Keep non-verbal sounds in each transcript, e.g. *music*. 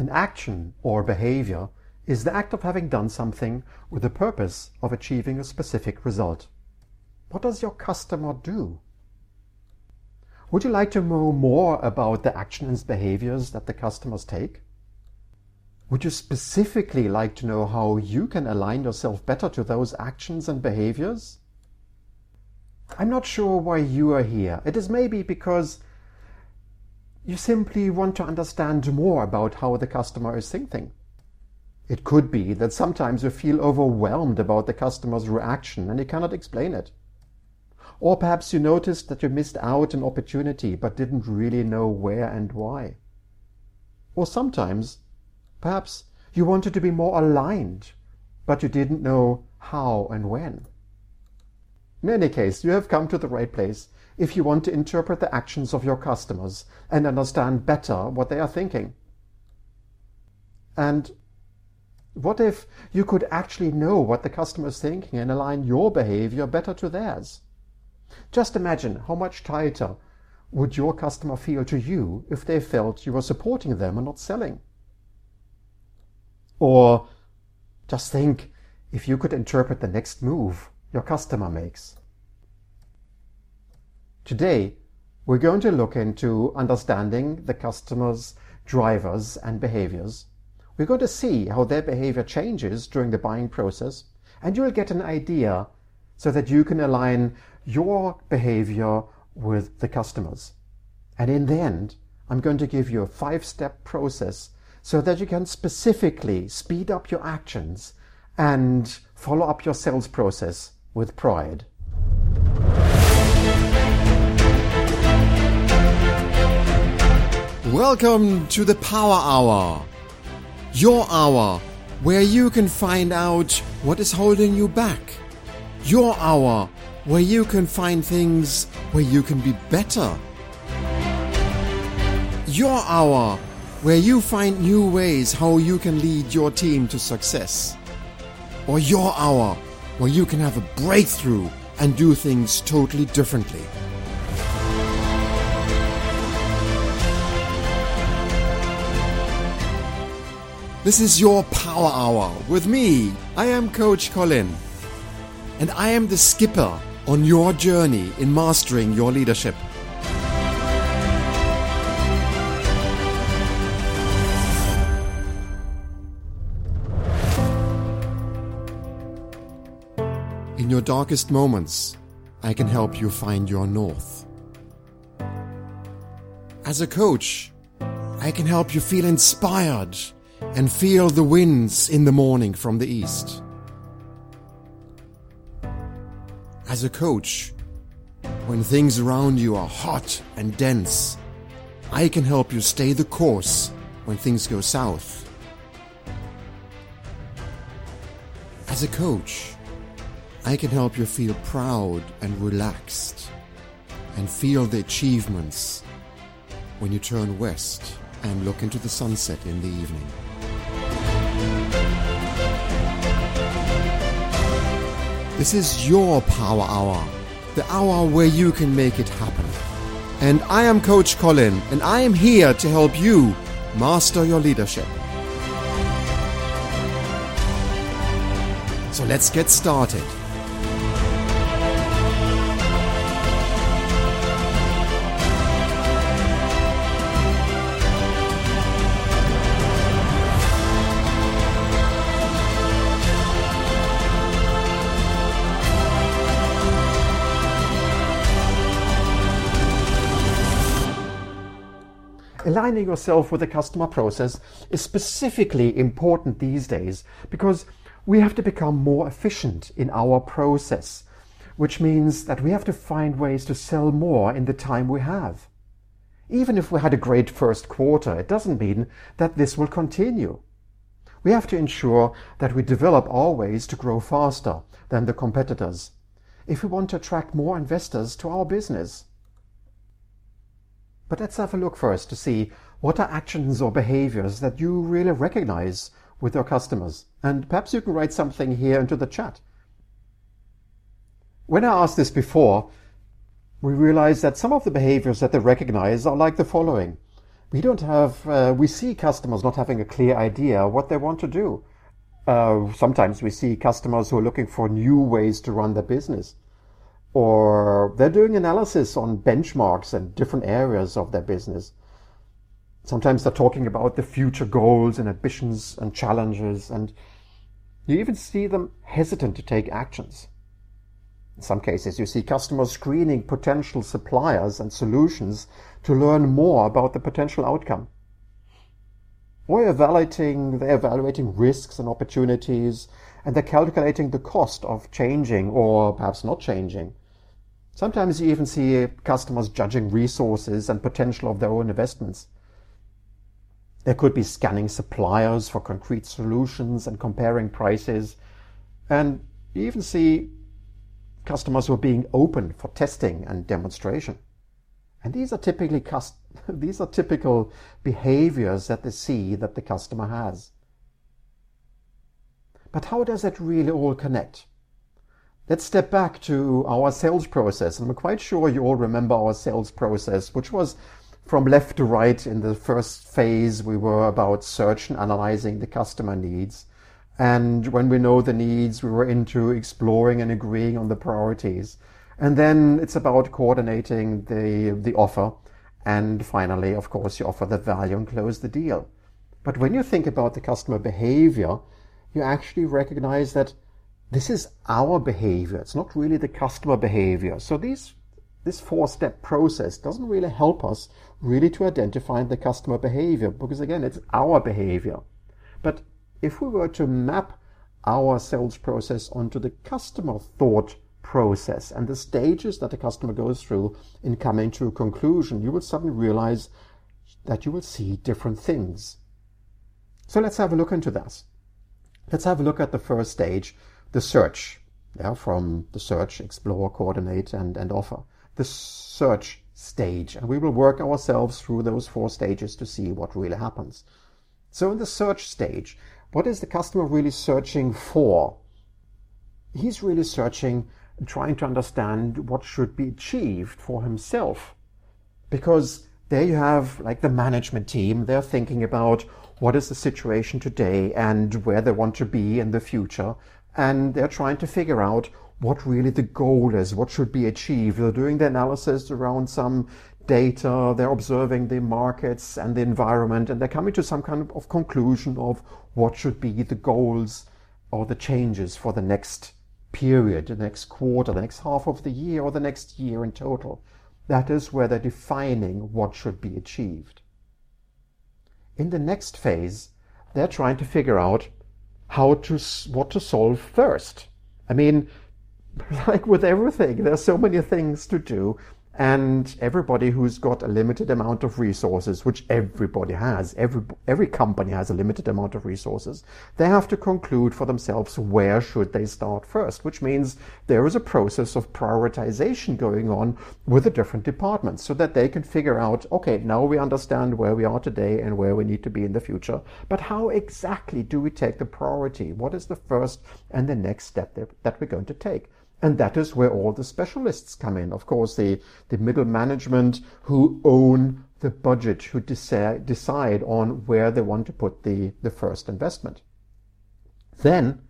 An action or behavior is the act of having done something with the purpose of achieving a specific result. What does your customer do? Would you like to know more about the actions and behaviors that the customers take? Would you specifically like to know how you can align yourself better to those actions and behaviors? I'm not sure why you are here. It is maybe because you simply want to understand more about how the customer is thinking. It could be that sometimes you feel overwhelmed about the customer's reaction and you cannot explain it. Or perhaps you noticed that you missed out an opportunity but didn't really know where and why. Or sometimes Perhaps you wanted to be more aligned, but you didn't know how and when. In any case, you have come to the right place if you want to interpret the actions of your customers and understand better what they are thinking. And what if you could actually know what the customer is thinking and align your behavior better to theirs? Just imagine how much tighter would your customer feel to you if they felt you were supporting them and not selling. Or just think if you could interpret the next move your customer makes. Today, we're going to look into understanding the customer's drivers and behaviors. We're going to see how their behavior changes during the buying process, and you will get an idea so that you can align your behavior with the customers. And in the end, I'm going to give you a five step process so that you can specifically speed up your actions and follow up your sales process with pride. Welcome to the Power Hour, your hour where you can find out what is holding you back, your hour where you can find things where you can be better, your hour where you find new ways how you can lead your team to success. Or your hour where you can have a breakthrough and do things totally differently. This is your Power Hour with me. I am Coach Colin. And I am the skipper on your journey in mastering your leadership. In your darkest moments, I can help you find your north. As a coach, I can help you feel inspired and feel the winds in the morning from the east. As a coach, when things around you are hot and dense, I can help you stay the course when things go south. As a coach, I can help you feel proud and relaxed and feel the achievements when you turn west and look into the sunset in the evening. This is your Power Hour, the hour where you can make it happen. And I am Coach Colin, and I am here to help you master your leadership. So let's get started. Aligning yourself with the customer process is specifically important these days because we have to become more efficient in our process, which means that we have to find ways to sell more in the time we have. Even if we had a great first quarter, it doesn't mean that this will continue. We have to ensure that we develop our ways to grow faster than the competitors if we want to attract more investors to our business. But let's have a look first to see what are actions or behaviors that you really recognize with your customers. And perhaps you can write something here into the chat. When I asked this before, we realized that some of the behaviors that they recognize are like the following. we don't have, uh, we see customers not having a clear idea what they want to do. Uh, sometimes we see customers who are looking for new ways to run their business. Or they're doing analysis on benchmarks and different areas of their business. Sometimes they're talking about the future goals and ambitions and challenges, and you even see them hesitant to take actions. In some cases, you see customers screening potential suppliers and solutions to learn more about the potential outcome. Or evaluating, they're evaluating risks and opportunities, and they're calculating the cost of changing or perhaps not changing. Sometimes you even see uh, customers judging resources and potential of their own investments. There could be scanning suppliers for concrete solutions and comparing prices. And you even see customers who are being open for testing and demonstration. And these are typically *laughs* these are typical behaviors that they see that the customer has. But how does that really all connect? Let's step back to our sales process. I'm quite sure you all remember our sales process, which was from left to right in the first phase, we were about search and analyzing the customer needs. And when we know the needs, we were into exploring and agreeing on the priorities. And then it's about coordinating the, the offer. And finally, of course, you offer the value and close the deal. But when you think about the customer behavior, you actually recognize that this is our behavior. It's not really the customer behavior. So these, this four step process doesn't really help us really to identify the customer behavior because again, it's our behavior. But if we were to map our sales process onto the customer thought process and the stages that the customer goes through in coming to a conclusion, you will suddenly realize that you will see different things. So let's have a look into this. Let's have a look at the first stage, the search. Yeah, from the search, explore, coordinate, and, and offer. The search stage, and we will work ourselves through those four stages to see what really happens. So in the search stage, what is the customer really searching for? He's really searching, trying to understand what should be achieved for himself. Because there you have like the management team, they're thinking about what is the situation today and where they want to be in the future. And they're trying to figure out what really the goal is, what should be achieved. They're doing the analysis around some data, they're observing the markets and the environment, and they're coming to some kind of conclusion of what should be the goals or the changes for the next period, the next quarter, the next half of the year, or the next year in total. That is where they're defining what should be achieved. In the next phase, they're trying to figure out how to what to solve first. I mean, *laughs* like with everything, there's so many things to do and everybody who's got a limited amount of resources, which everybody has, every, every company has a limited amount of resources, they have to conclude for themselves where should they start first, which means there is a process of prioritization going on with the different departments so that they can figure out, okay, now we understand where we are today and where we need to be in the future, but how exactly do we take the priority? What is the first and the next step that, that we're going to take? And that is where all the specialists come in. Of course, the, the middle management who own the budget, who decide, decide on where they want to put the, the first investment. Then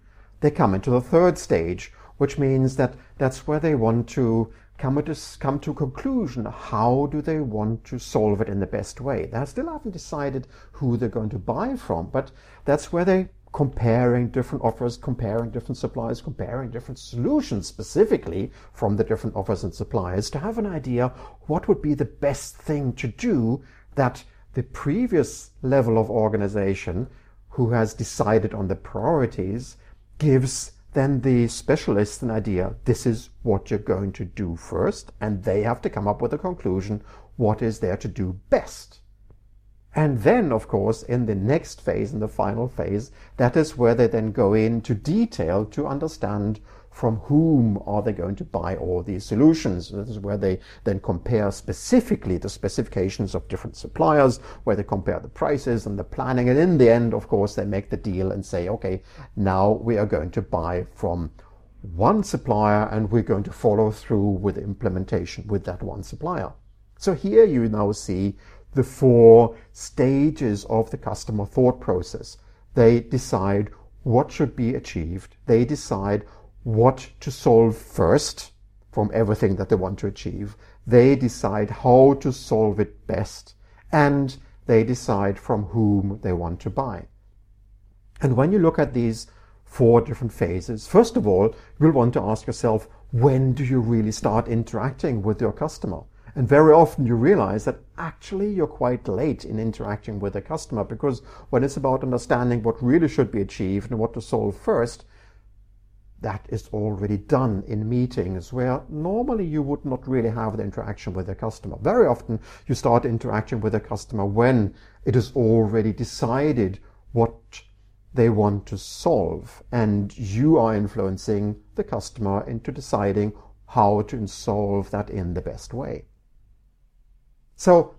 they come into the third stage, which means that that's where they want to come to, come to a conclusion. How do they want to solve it in the best way? They still haven't decided who they're going to buy from, but that's where they comparing different offers, comparing different suppliers, comparing different solutions specifically from the different offers and suppliers to have an idea what would be the best thing to do that the previous level of organization who has decided on the priorities gives then the specialist an idea this is what you're going to do first and they have to come up with a conclusion what is there to do best and then, of course, in the next phase, in the final phase, that is where they then go into detail to understand from whom are they going to buy all these solutions. This is where they then compare specifically the specifications of different suppliers, where they compare the prices and the planning. And in the end, of course, they make the deal and say, okay, now we are going to buy from one supplier and we're going to follow through with implementation with that one supplier. So here you now see the four stages of the customer thought process. They decide what should be achieved. They decide what to solve first from everything that they want to achieve. They decide how to solve it best. And they decide from whom they want to buy. And when you look at these four different phases, first of all, you'll want to ask yourself, when do you really start interacting with your customer? And very often you realize that actually you're quite late in interacting with a customer because when it's about understanding what really should be achieved and what to solve first, that is already done in meetings where normally you would not really have the interaction with a customer. Very often you start interacting with a customer when it is already decided what they want to solve and you are influencing the customer into deciding how to solve that in the best way. So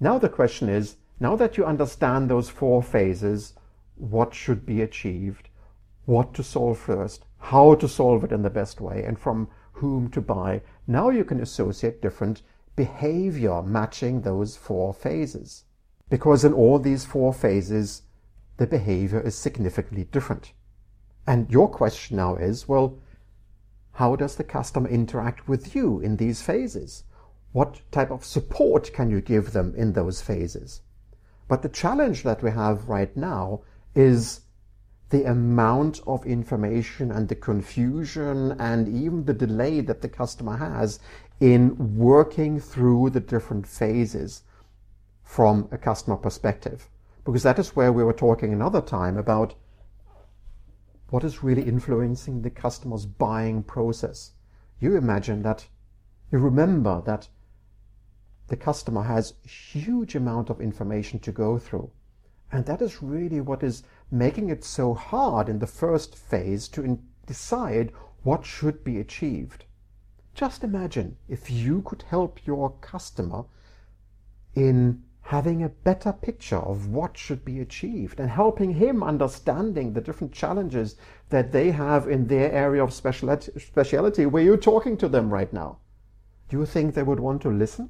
now the question is, now that you understand those four phases, what should be achieved, what to solve first, how to solve it in the best way, and from whom to buy, now you can associate different behavior matching those four phases. Because in all these four phases, the behavior is significantly different. And your question now is, well, how does the customer interact with you in these phases? What type of support can you give them in those phases? But the challenge that we have right now is the amount of information and the confusion and even the delay that the customer has in working through the different phases from a customer perspective. Because that is where we were talking another time about what is really influencing the customer's buying process. You imagine that, you remember that the customer has huge amount of information to go through. And that is really what is making it so hard in the first phase to decide what should be achieved. Just imagine if you could help your customer in having a better picture of what should be achieved and helping him understanding the different challenges that they have in their area of speciality where you're talking to them right now. Do you think they would want to listen?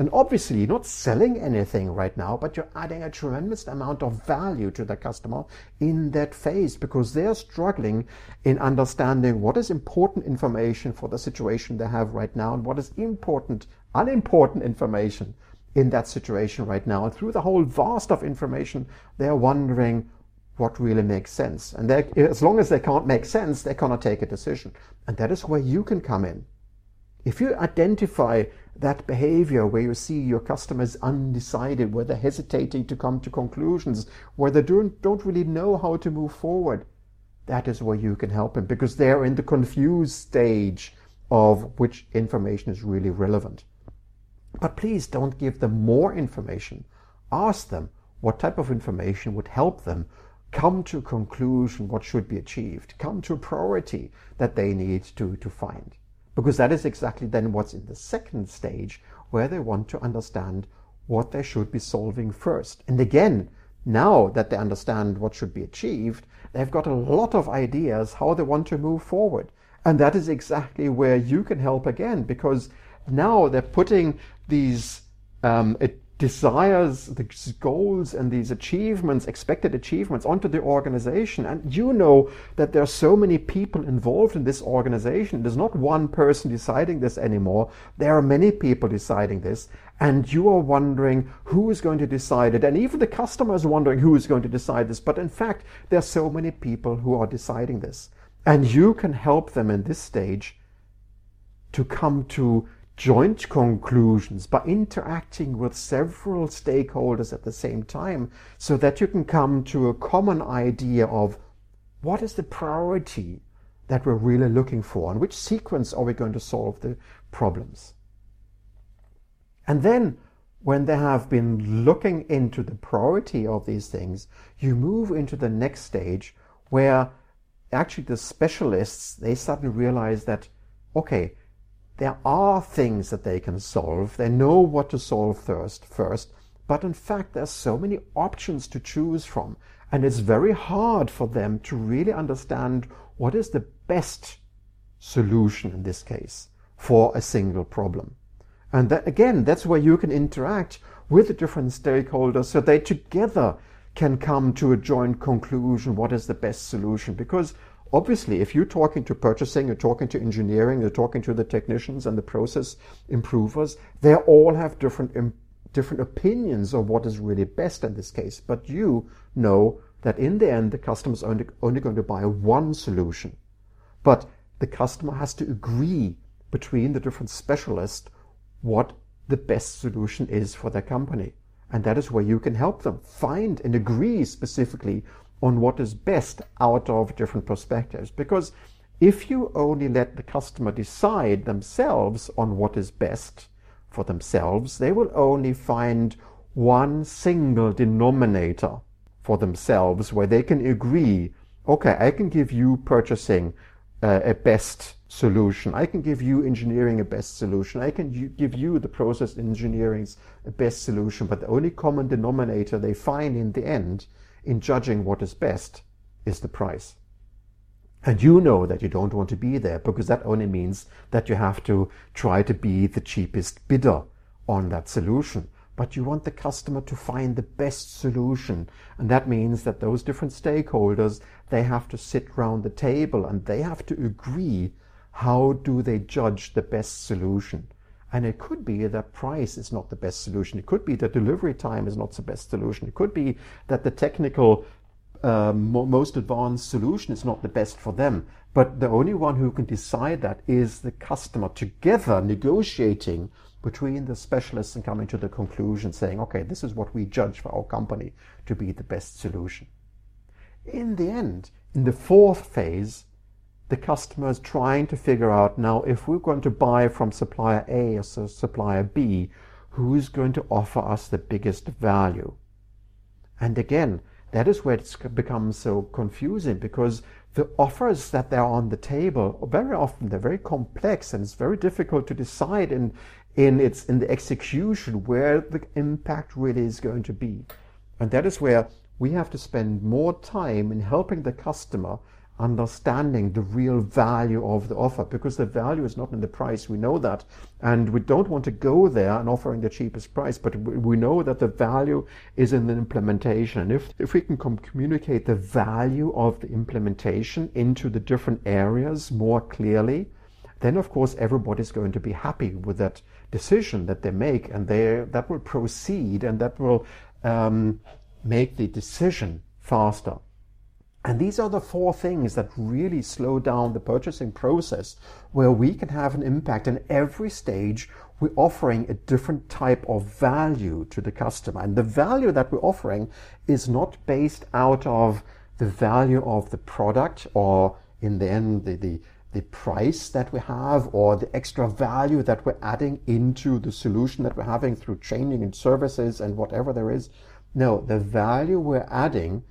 And obviously, you're not selling anything right now, but you're adding a tremendous amount of value to the customer in that phase because they're struggling in understanding what is important information for the situation they have right now and what is important, unimportant information in that situation right now. And through the whole vast of information, they're wondering what really makes sense. And as long as they can't make sense, they cannot take a decision. And that is where you can come in. If you identify that behavior where you see your customers undecided, where they're hesitating to come to conclusions, where they don't, don't really know how to move forward, that is where you can help them because they're in the confused stage of which information is really relevant. But please don't give them more information. Ask them what type of information would help them come to a conclusion what should be achieved, come to a priority that they need to, to find. Because that is exactly then what's in the second stage, where they want to understand what they should be solving first. And again, now that they understand what should be achieved, they've got a lot of ideas how they want to move forward. And that is exactly where you can help again, because now they're putting these um, desires, these goals, and these achievements, expected achievements onto the organization. And you know that there are so many people involved in this organization. There's not one person deciding this anymore. There are many people deciding this. And you are wondering who is going to decide it. And even the customer is wondering who is going to decide this. But in fact, there are so many people who are deciding this. And you can help them in this stage to come to joint conclusions by interacting with several stakeholders at the same time so that you can come to a common idea of what is the priority that we're really looking for and which sequence are we going to solve the problems. And then when they have been looking into the priority of these things, you move into the next stage where actually the specialists, they suddenly realize that, okay, there are things that they can solve. They know what to solve first, first. But in fact, there's so many options to choose from. And it's very hard for them to really understand what is the best solution in this case for a single problem. And that, again, that's where you can interact with the different stakeholders so they together can come to a joint conclusion what is the best solution. Because obviously, if you're talking to purchasing, you're talking to engineering, you're talking to the technicians and the process improvers, they all have different different opinions of what is really best in this case. But you know that in the end, the customer is only, only going to buy one solution. But the customer has to agree between the different specialists what the best solution is for their company. And that is where you can help them find and agree specifically on what is best out of different perspectives. Because if you only let the customer decide themselves on what is best for themselves, they will only find one single denominator for themselves where they can agree okay, I can give you purchasing uh, a best solution. I can give you engineering a best solution. I can give you the process engineering's a best solution. But the only common denominator they find in the end in judging what is best is the price. And you know that you don't want to be there because that only means that you have to try to be the cheapest bidder on that solution. But you want the customer to find the best solution. And that means that those different stakeholders, they have to sit round the table and they have to agree how do they judge the best solution. And it could be that price is not the best solution. It could be that delivery time is not the best solution. It could be that the technical uh, most advanced solution is not the best for them. But the only one who can decide that is the customer together negotiating between the specialists and coming to the conclusion saying, okay, this is what we judge for our company to be the best solution. In the end, in the fourth phase, the customer is trying to figure out now if we're going to buy from supplier A or supplier B, who's going to offer us the biggest value? And again, that is where it's become so confusing because the offers that are on the table very often they're very complex and it's very difficult to decide in in its in the execution where the impact really is going to be. And that is where we have to spend more time in helping the customer understanding the real value of the offer because the value is not in the price. We know that. And we don't want to go there and offering the cheapest price, but we know that the value is in the implementation. And if, if we can com- communicate the value of the implementation into the different areas more clearly, then of course everybody's going to be happy with that decision that they make and they, that will proceed and that will um, make the decision faster. And these are the four things that really slow down the purchasing process where we can have an impact. In every stage, we're offering a different type of value to the customer. And the value that we're offering is not based out of the value of the product or in the end, the, the, the price that we have or the extra value that we're adding into the solution that we're having through training and services and whatever there is. No, the value we're adding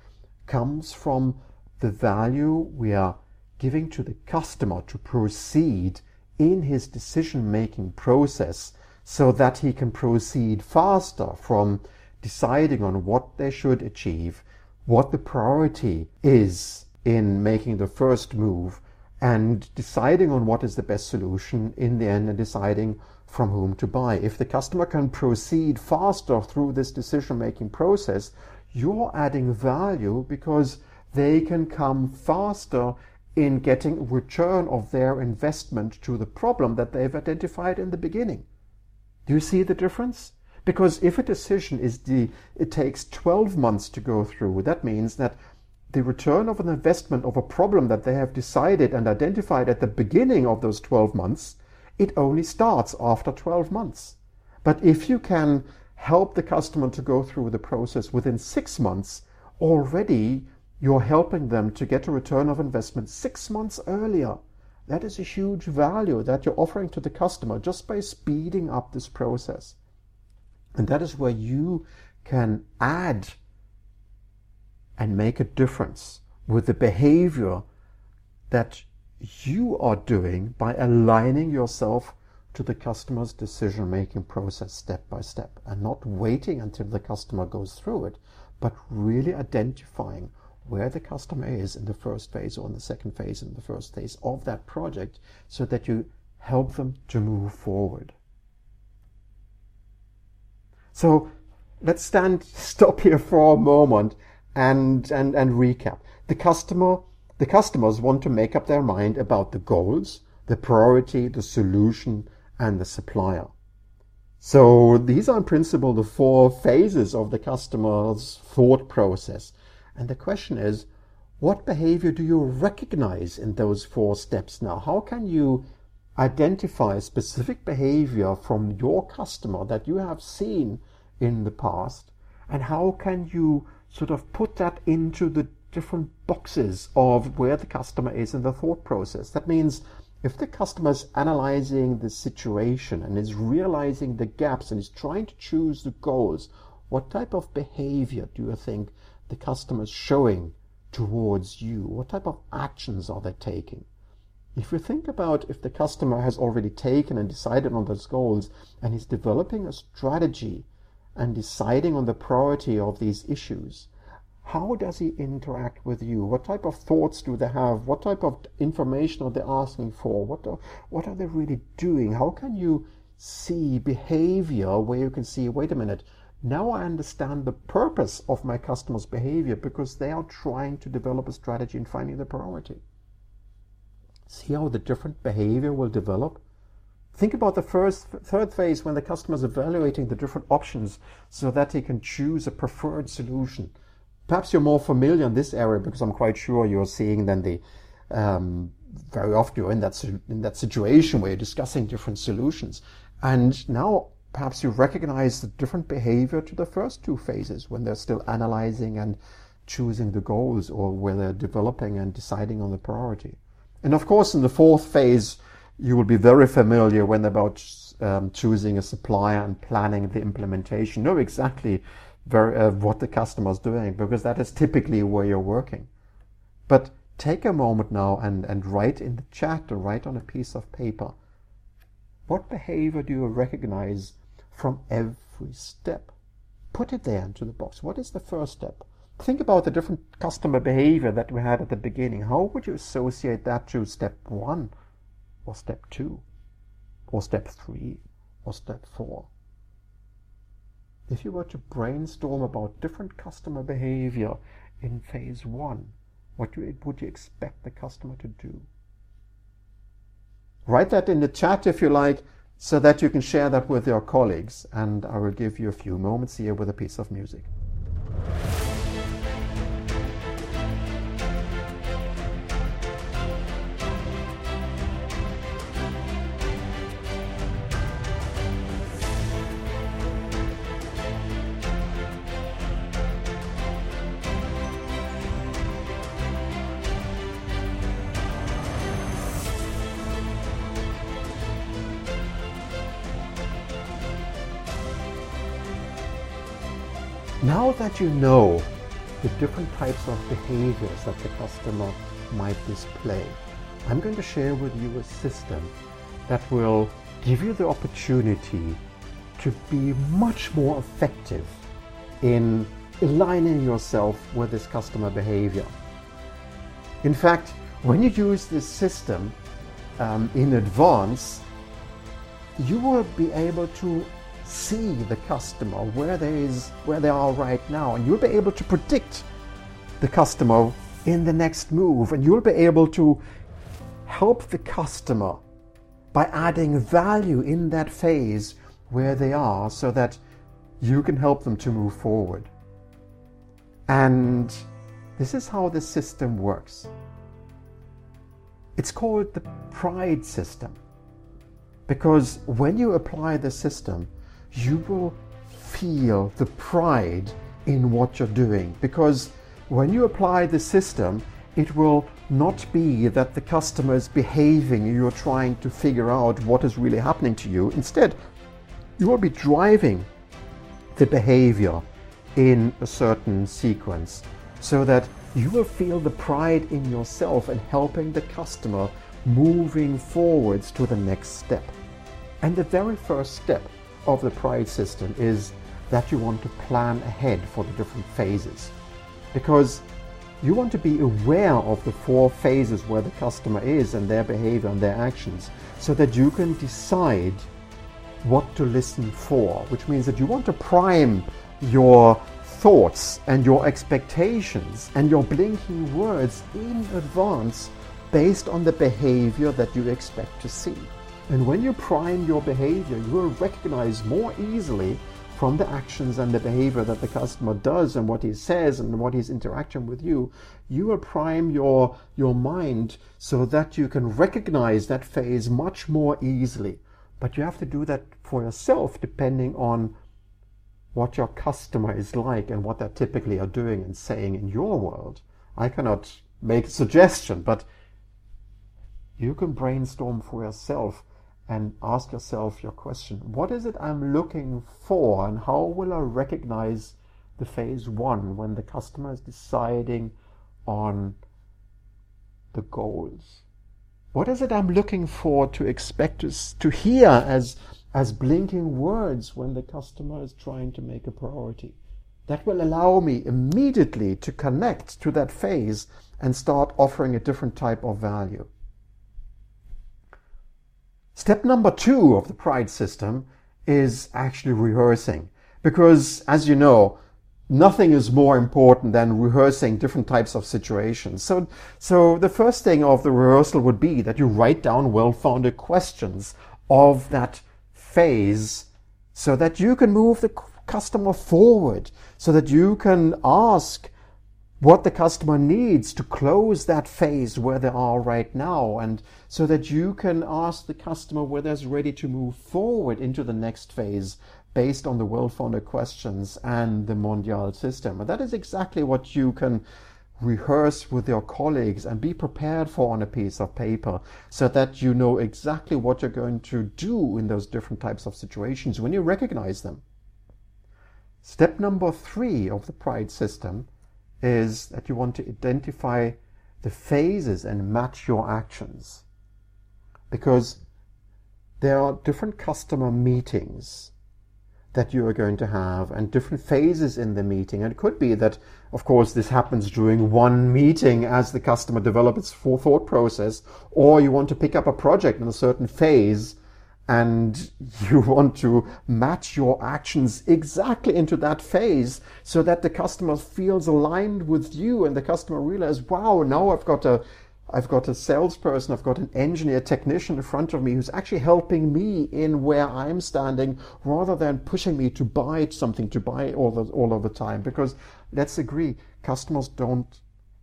comes from the value we are giving to the customer to proceed in his decision making process so that he can proceed faster from deciding on what they should achieve, what the priority is in making the first move, and deciding on what is the best solution in the end and deciding from whom to buy. If the customer can proceed faster through this decision making process, you're adding value because they can come faster in getting return of their investment to the problem that they've identified in the beginning. Do you see the difference? Because if a decision is the, it takes 12 months to go through, that means that the return of an investment of a problem that they have decided and identified at the beginning of those 12 months, it only starts after 12 months. But if you can help the customer to go through the process within six months, already you're helping them to get a return of investment six months earlier. That is a huge value that you're offering to the customer just by speeding up this process. And that is where you can add and make a difference with the behavior that you are doing by aligning yourself to the customer's decision making process step by step and not waiting until the customer goes through it, but really identifying where the customer is in the first phase or in the second phase in the first phase of that project so that you help them to move forward. So let's stand, *laughs* stop here for a moment and, and, and recap. The customer, the customers want to make up their mind about the goals, the priority, the solution, and the supplier. So these are in principle the four phases of the customer's thought process. And the question is, what behavior do you recognize in those four steps now? How can you identify specific behavior from your customer that you have seen in the past? And how can you sort of put that into the different boxes of where the customer is in the thought process? That means if the customer is analyzing the situation and is realizing the gaps and is trying to choose the goals, what type of behavior do you think the customer is showing towards you? What type of actions are they taking? If you think about if the customer has already taken and decided on those goals and is developing a strategy and deciding on the priority of these issues, how does he interact with you? What type of thoughts do they have? What type of information are they asking for? What are, what are they really doing? How can you see behavior where you can see, wait a minute, now I understand the purpose of my customer's behavior because they are trying to develop a strategy and finding the priority. See how the different behavior will develop? Think about the first, third phase when the customer is evaluating the different options so that he can choose a preferred solution perhaps you're more familiar in this area because I'm quite sure you're seeing then the um, very often you're in that in that situation where you're discussing different solutions, and now perhaps you recognize the different behavior to the first two phases when they're still analyzing and choosing the goals or where they're developing and deciding on the priority. And of course, in the fourth phase, you will be very familiar when about um, choosing a supplier and planning the implementation. Know exactly very, uh, what the customer is doing because that is typically where you're working. But take a moment now and, and write in the chat or write on a piece of paper what behavior do you recognize from every step? Put it there into the box. What is the first step? Think about the different customer behavior that we had at the beginning. How would you associate that to step one, or step two, or step three, or step four? If you were to brainstorm about different customer behavior in phase one, what would you expect the customer to do? Write that in the chat if you like, so that you can share that with your colleagues, and I will give you a few moments here with a piece of music. That you know the different types of behaviors that the customer might display, I'm going to share with you a system that will give you the opportunity to be much more effective in aligning yourself with this customer behavior. In fact, when you use this system um, in advance, you will be able to see the customer where they is where they are right now and you'll be able to predict the customer in the next move and you'll be able to help the customer by adding value in that phase where they are so that you can help them to move forward. And this is how the system works. It's called the pride system because when you apply the system you will feel the pride in what you're doing because when you apply the system, it will not be that the customer is behaving, you're trying to figure out what is really happening to you. Instead, you will be driving the behavior in a certain sequence so that you will feel the pride in yourself and helping the customer moving forwards to the next step. And the very first step of the pride system is that you want to plan ahead for the different phases because you want to be aware of the four phases where the customer is and their behavior and their actions so that you can decide what to listen for, which means that you want to prime your thoughts and your expectations and your blinking words in advance based on the behavior that you expect to see. And when you prime your behavior, you will recognize more easily from the actions and the behavior that the customer does and what he says and what he's interacting with you, you will prime your, your mind so that you can recognize that phase much more easily. But you have to do that for yourself depending on what your customer is like and what they typically are doing and saying in your world. I cannot make a suggestion, but you can brainstorm for yourself and ask yourself your question what is it I'm looking for, and how will I recognize the phase one when the customer is deciding on the goals? What is it I'm looking for to expect to, to hear as, as blinking words when the customer is trying to make a priority? That will allow me immediately to connect to that phase and start offering a different type of value. Step number two of the pride system is actually rehearsing. Because as you know, nothing is more important than rehearsing different types of situations. So, so the first thing of the rehearsal would be that you write down well-founded questions of that phase so that you can move the customer forward, so that you can ask what the customer needs to close that phase where they are right now and so that you can ask the customer whether it's ready to move forward into the next phase based on the well-founded questions and the mondial system. And that is exactly what you can rehearse with your colleagues and be prepared for on a piece of paper so that you know exactly what you're going to do in those different types of situations when you recognize them. Step number three of the pride system is that you want to identify the phases and match your actions. Because there are different customer meetings that you are going to have and different phases in the meeting. And it could be that, of course, this happens during one meeting as the customer develops its thought process, or you want to pick up a project in a certain phase and *laughs* you want to match your actions exactly into that phase so that the customer feels aligned with you and the customer realizes, wow, now I've got a I've got a salesperson, I've got an engineer technician in front of me who's actually helping me in where I'm standing rather than pushing me to buy something, to buy all, the, all of the time. Because let's agree, customers don't,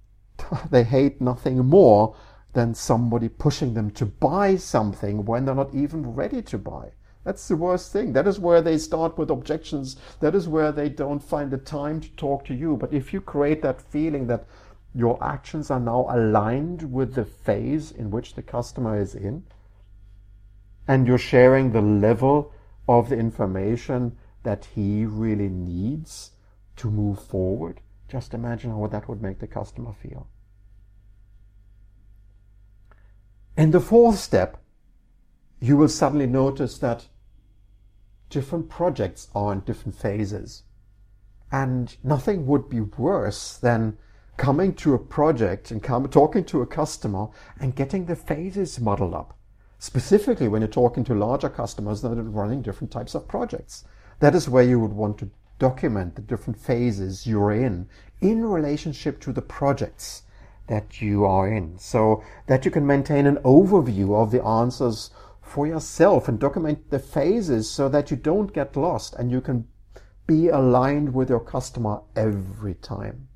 *laughs* they hate nothing more than somebody pushing them to buy something when they're not even ready to buy. That's the worst thing. That is where they start with objections. That is where they don't find the time to talk to you. But if you create that feeling that your actions are now aligned with the phase in which the customer is in, and you're sharing the level of the information that he really needs to move forward, just imagine how that would make the customer feel. In the fourth step, you will suddenly notice that different projects are in different phases. And nothing would be worse than coming to a project and come, talking to a customer and getting the phases muddled up. Specifically, when you're talking to larger customers that are running different types of projects. That is where you would want to document the different phases you're in in relationship to the projects that you are in so that you can maintain an overview of the answers for yourself and document the phases so that you don't get lost and you can be aligned with your customer every time.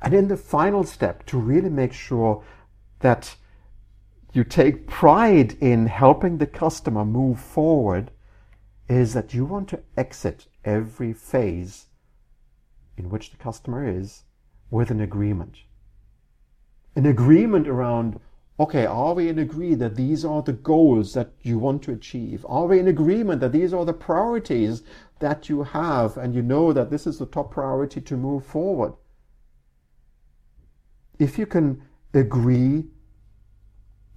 And in the final step, to really make sure that you take pride in helping the customer move forward, is that you want to exit every phase in which the customer is with an agreement an agreement around okay, are we in agreement that these are the goals that you want to achieve? Are we in agreement that these are the priorities that you have and you know that this is the top priority to move forward? If you can agree,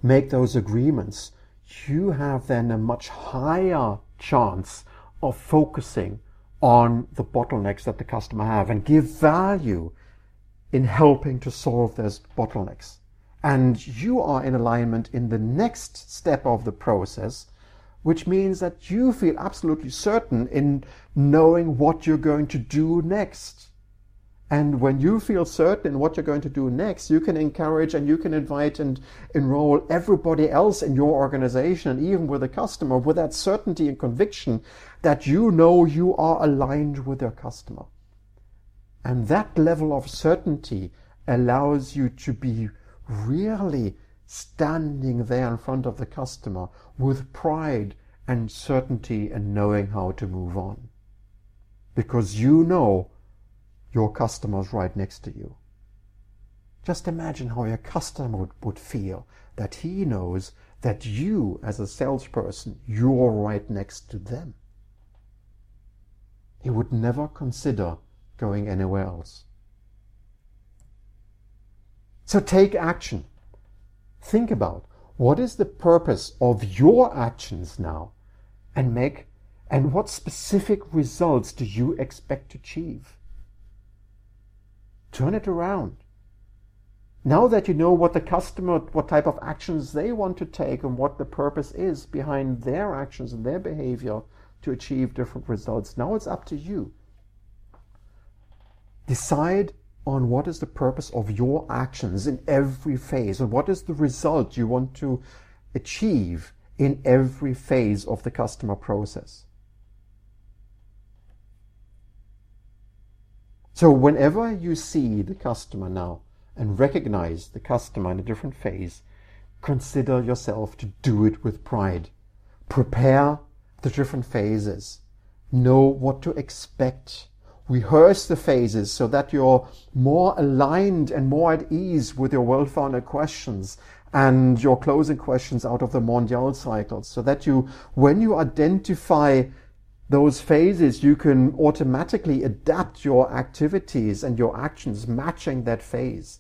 make those agreements, you have then a much higher chance of focusing on the bottlenecks that the customer have and give value in helping to solve those bottlenecks. And you are in alignment in the next step of the process which means that you feel absolutely certain in knowing what you're going to do next. And when you feel certain in what you're going to do next, you can encourage and you can invite and enroll everybody else in your organization and even with a customer with that certainty and conviction that you know you are aligned with your customer. And that level of certainty allows you to be really standing there in front of the customer with pride and certainty and knowing how to move on. Because you know your customer's right next to you. Just imagine how your customer would, would feel that he knows that you, as a salesperson, you're right next to them. He would never consider going anywhere else. So take action. Think about what is the purpose of your actions now and make and what specific results do you expect to achieve? Turn it around. Now that you know what the customer, what type of actions they want to take and what the purpose is behind their actions and their behavior to achieve different results, now it's up to you. Decide on what is the purpose of your actions in every phase and what is the result you want to achieve in every phase of the customer process. So whenever you see the customer now and recognize the customer in a different phase, consider yourself to do it with pride. Prepare the different phases. Know what to expect. Rehearse the phases so that you're more aligned and more at ease with your well-founded questions and your closing questions out of the mondial cycles so that you, when you identify those phases, you can automatically adapt your activities and your actions matching that phase.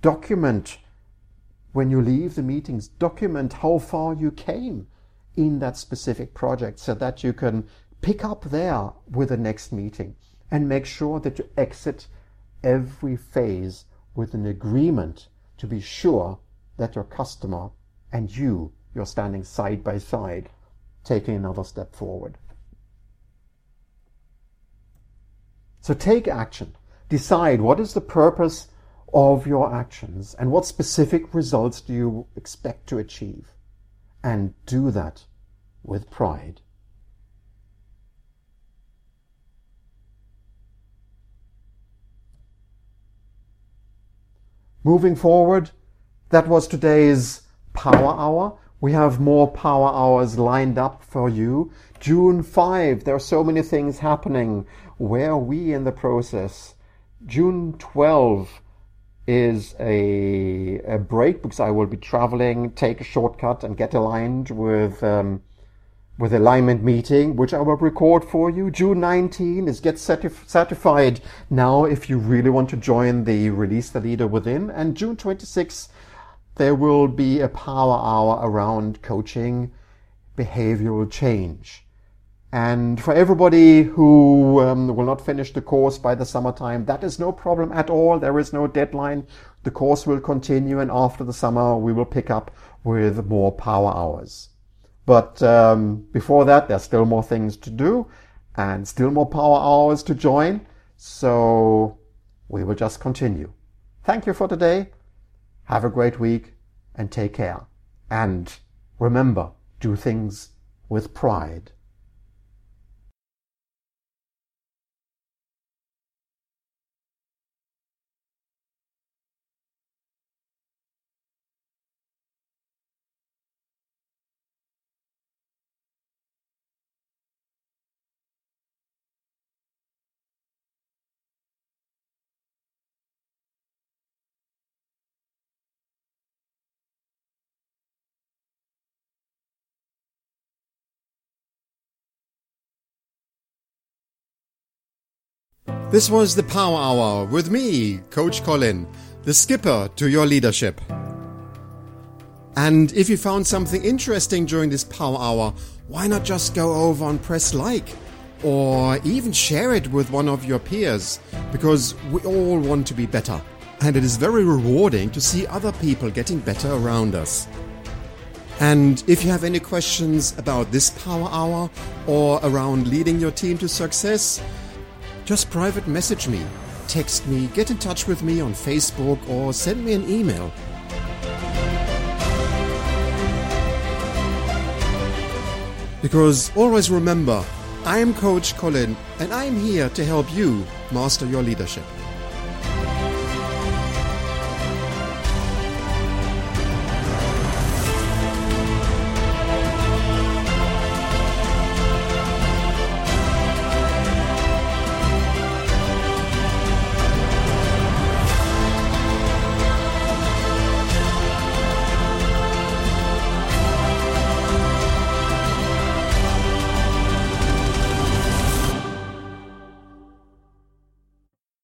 Document when you leave the meetings, document how far you came in that specific project so that you can pick up there with the next meeting and make sure that you exit every phase with an agreement to be sure that your customer and you, you're standing side by side, taking another step forward. So take action. Decide what is the purpose of your actions and what specific results do you expect to achieve. And do that with pride. Moving forward, that was today's Power Hour. We have more Power Hours lined up for you. June 5, there are so many things happening. Where are we in the process? June 12 is a, a break because I will be traveling, take a shortcut and get aligned with um, with alignment meeting, which I will record for you. June 19 is get certif- certified now if you really want to join the Release the Leader Within. And June 26 there will be a power hour around coaching behavioral change. And for everybody who um, will not finish the course by the summertime, that is no problem at all. There is no deadline. The course will continue, and after the summer, we will pick up with more power hours. But um, before that, there's still more things to do and still more power hours to join. So we will just continue. Thank you for today. Have a great week and take care. And remember, do things with pride. This was the Power Hour with me, Coach Colin, the skipper to your leadership. And if you found something interesting during this Power Hour, why not just go over and press like? Or even share it with one of your peers, because we all want to be better. And it is very rewarding to see other people getting better around us. And if you have any questions about this Power Hour or around leading your team to success, just private message me, text me, get in touch with me on Facebook, or send me an email. Because always remember, I am Coach Colin and I am here to help you master your leadership.